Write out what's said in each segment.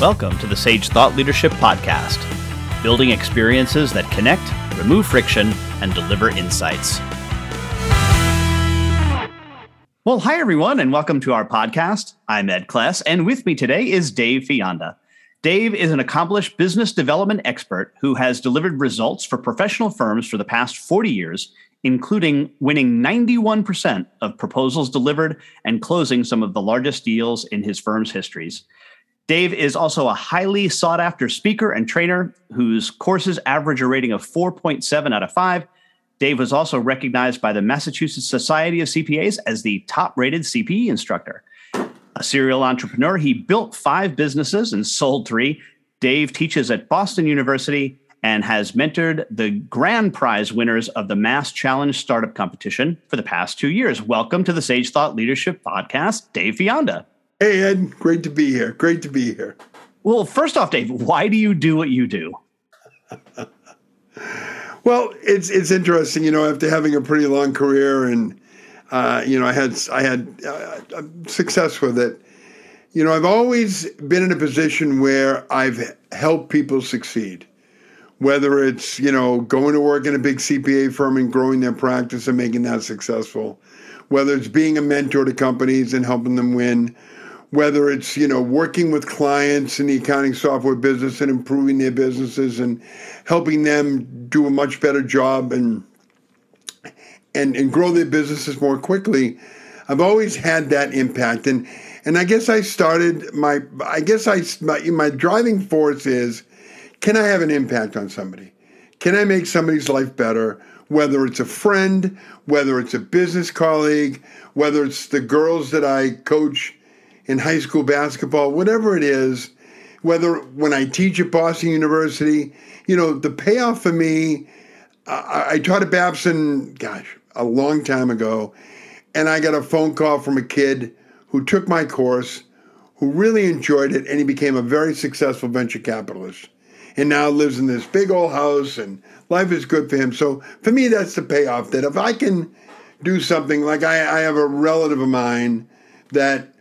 Welcome to the Sage Thought Leadership Podcast, building experiences that connect, remove friction, and deliver insights. Well, hi, everyone, and welcome to our podcast. I'm Ed Kless, and with me today is Dave Fionda. Dave is an accomplished business development expert who has delivered results for professional firms for the past 40 years, including winning 91% of proposals delivered and closing some of the largest deals in his firm's histories. Dave is also a highly sought after speaker and trainer whose courses average a rating of 4.7 out of 5. Dave was also recognized by the Massachusetts Society of CPAs as the top rated CPE instructor. A serial entrepreneur, he built five businesses and sold three. Dave teaches at Boston University and has mentored the grand prize winners of the Mass Challenge Startup Competition for the past two years. Welcome to the Sage Thought Leadership Podcast, Dave Fionda. Hey, Ed, great to be here. Great to be here. Well, first off, Dave, why do you do what you do? well, it's it's interesting, you know, after having a pretty long career and uh, you know, I had I had uh, success with it. You know, I've always been in a position where I've helped people succeed. Whether it's you know going to work in a big CPA firm and growing their practice and making that successful, whether it's being a mentor to companies and helping them win, whether it's you know working with clients in the accounting software business and improving their businesses and helping them do a much better job and and and grow their businesses more quickly i've always had that impact. And and i guess i started my i guess i my, my driving force is can i have an impact on somebody? Can i make somebody's life better? Whether it's a friend whether it's a business colleague whether it's the girls that i coach in high school basketball, whatever it is, whether when I teach at Boston University, you know, the payoff for me, I, I taught at Babson, gosh, a long time ago, and I got a phone call from a kid who took my course, who really enjoyed it, and he became a very successful venture capitalist. And now lives in this big old house, and life is good for him. So for me, that's the payoff. That if I can do something like I, I have a relative of mine that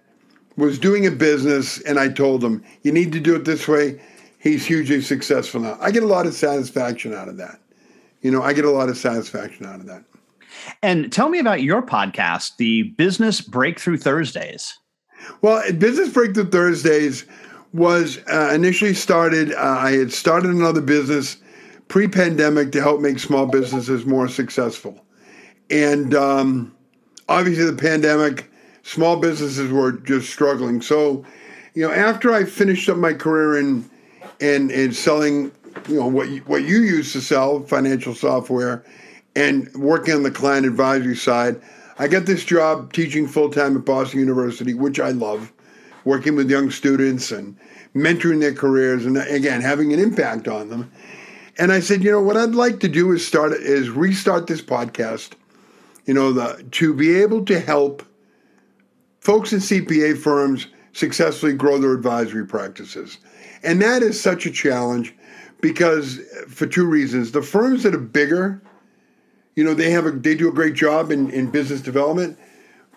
was doing a business and I told him, you need to do it this way. He's hugely successful now. I get a lot of satisfaction out of that. You know, I get a lot of satisfaction out of that. And tell me about your podcast, the Business Breakthrough Thursdays. Well, Business Breakthrough Thursdays was uh, initially started, uh, I had started another business pre pandemic to help make small businesses more successful. And um, obviously, the pandemic small businesses were just struggling. So, you know, after I finished up my career in in, in selling, you know, what you, what you used to sell, financial software, and working on the client advisory side, I got this job teaching full time at Boston University, which I love, working with young students and mentoring their careers, and again having an impact on them. And I said, you know, what I'd like to do is start is restart this podcast. You know, the to be able to help folks in CPA firms successfully grow their advisory practices. And that is such a challenge because for two reasons. The firms that are bigger, you know, they have a they do a great job in, in business development.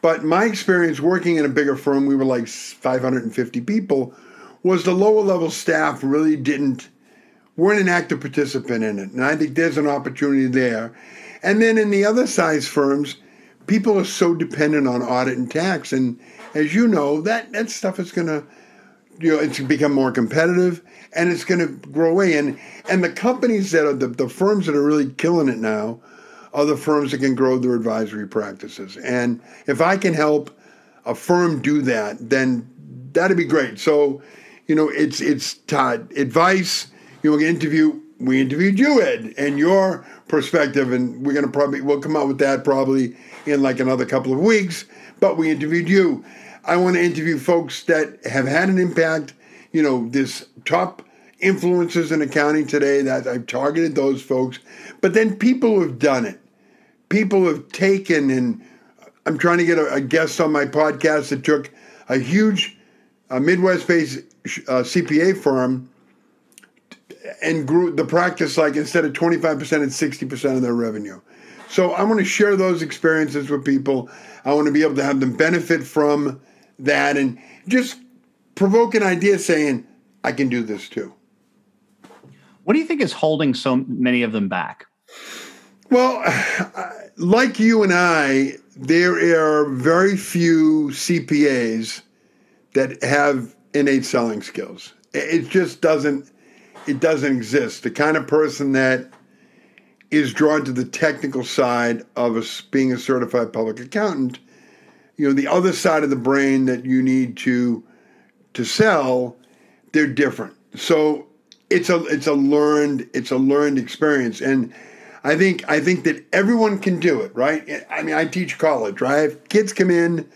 But my experience working in a bigger firm, we were like 550 people, was the lower level staff really didn't weren't an active participant in it. And I think there's an opportunity there. And then in the other size firms, people are so dependent on audit and tax, and as you know, that that stuff is going to, you know, it's become more competitive, and it's going to grow away. And and the companies that are the, the firms that are really killing it now are the firms that can grow their advisory practices. And if I can help a firm do that, then that'd be great. So, you know, it's it's Todd advice. You know, interview. We interviewed you, Ed, and your perspective, and we're gonna probably we'll come out with that probably in like another couple of weeks. But we interviewed you. I want to interview folks that have had an impact. You know, this top influencers in accounting today that I've targeted those folks, but then people who have done it, people who have taken and I'm trying to get a, a guest on my podcast that took a huge a Midwest-based uh, CPA firm and grew the practice like instead of 25% and 60% of their revenue. So I want to share those experiences with people. I want to be able to have them benefit from that and just provoke an idea saying, I can do this too. What do you think is holding so many of them back? Well, like you and I, there are very few CPAs that have innate selling skills. It just doesn't it doesn't exist. The kind of person that is drawn to the technical side of a, being a certified public accountant, you know, the other side of the brain that you need to to sell, they're different. So it's a it's a learned it's a learned experience and I think I think that everyone can do it, right? I mean, I teach college, right? Kids come in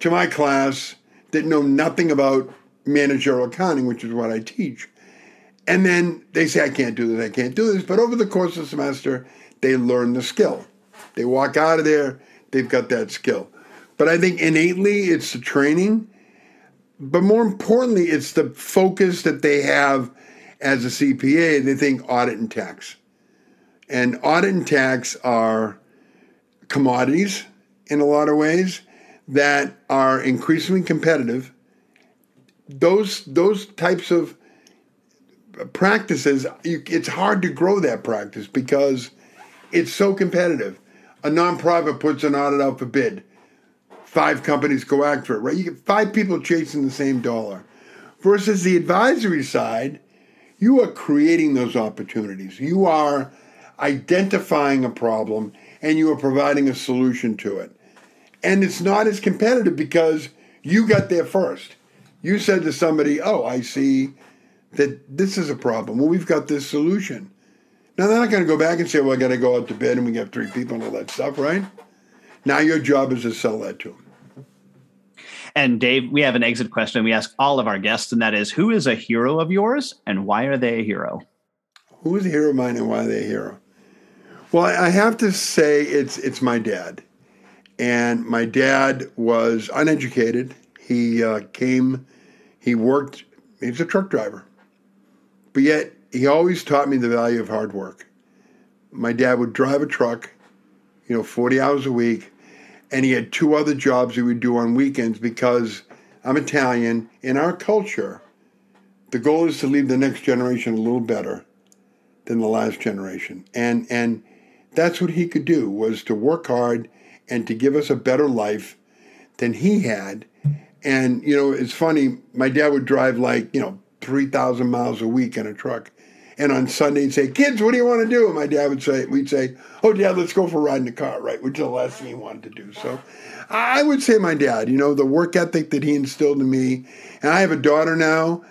to my class that know nothing about managerial accounting, which is what I teach. And then they say, I can't do this, I can't do this. But over the course of the semester, they learn the skill. They walk out of there, they've got that skill. But I think innately it's the training. But more importantly, it's the focus that they have as a CPA. They think audit and tax. And audit and tax are commodities in a lot of ways that are increasingly competitive. Those those types of practices, you, it's hard to grow that practice because it's so competitive. A nonprofit puts an audit out for bid. Five companies go after it, right? You get five people chasing the same dollar. Versus the advisory side, you are creating those opportunities. You are identifying a problem and you are providing a solution to it. And it's not as competitive because you got there first. You said to somebody, Oh, I see that this is a problem. Well, we've got this solution. Now, they're not going to go back and say, Well, I got to go out to bed and we got three people and all that stuff, right? Now, your job is to sell that to them. And Dave, we have an exit question we ask all of our guests, and that is Who is a hero of yours and why are they a hero? Who is a hero of mine and why are they a hero? Well, I have to say it's it's my dad, and my dad was uneducated. He uh, came, he worked. He was a truck driver, but yet he always taught me the value of hard work. My dad would drive a truck, you know, forty hours a week, and he had two other jobs he would do on weekends because I'm Italian. In our culture, the goal is to leave the next generation a little better than the last generation, and and that's what he could do was to work hard and to give us a better life than he had. And you know, it's funny. My dad would drive like you know three thousand miles a week in a truck, and on Sunday he'd say, "Kids, what do you want to do?" And my dad would say, "We'd say, oh, Dad, let's go for a ride in the car, right?" Which is the last thing he wanted to do. So, I would say my dad. You know, the work ethic that he instilled in me, and I have a daughter now,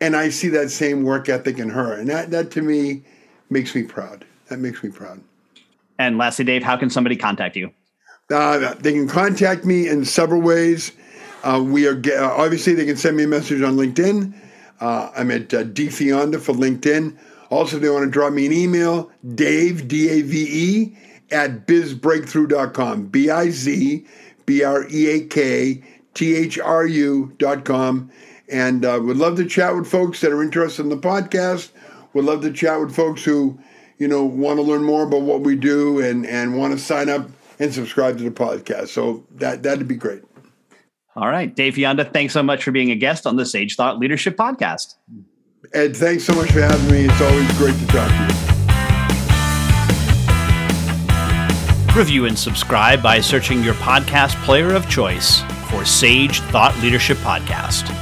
and I see that same work ethic in her, and that that to me makes me proud. That makes me proud. And lastly, Dave, how can somebody contact you? Uh, they can contact me in several ways. Uh, we are uh, obviously they can send me a message on LinkedIn. Uh, I'm at uh, dfionda for LinkedIn. Also, if they want to drop me an email, Dave D A V E at bizbreakthrough.com. B I Z B R E A K T H R U.com. And uh, would love to chat with folks that are interested in the podcast. Would love to chat with folks who you know, want to learn more about what we do and, and want to sign up and subscribe to the podcast. So that, that'd be great. All right. Dave Fionda, thanks so much for being a guest on the Sage Thought Leadership Podcast. Ed, thanks so much for having me. It's always great to talk to you. Review and subscribe by searching your podcast player of choice for Sage Thought Leadership Podcast.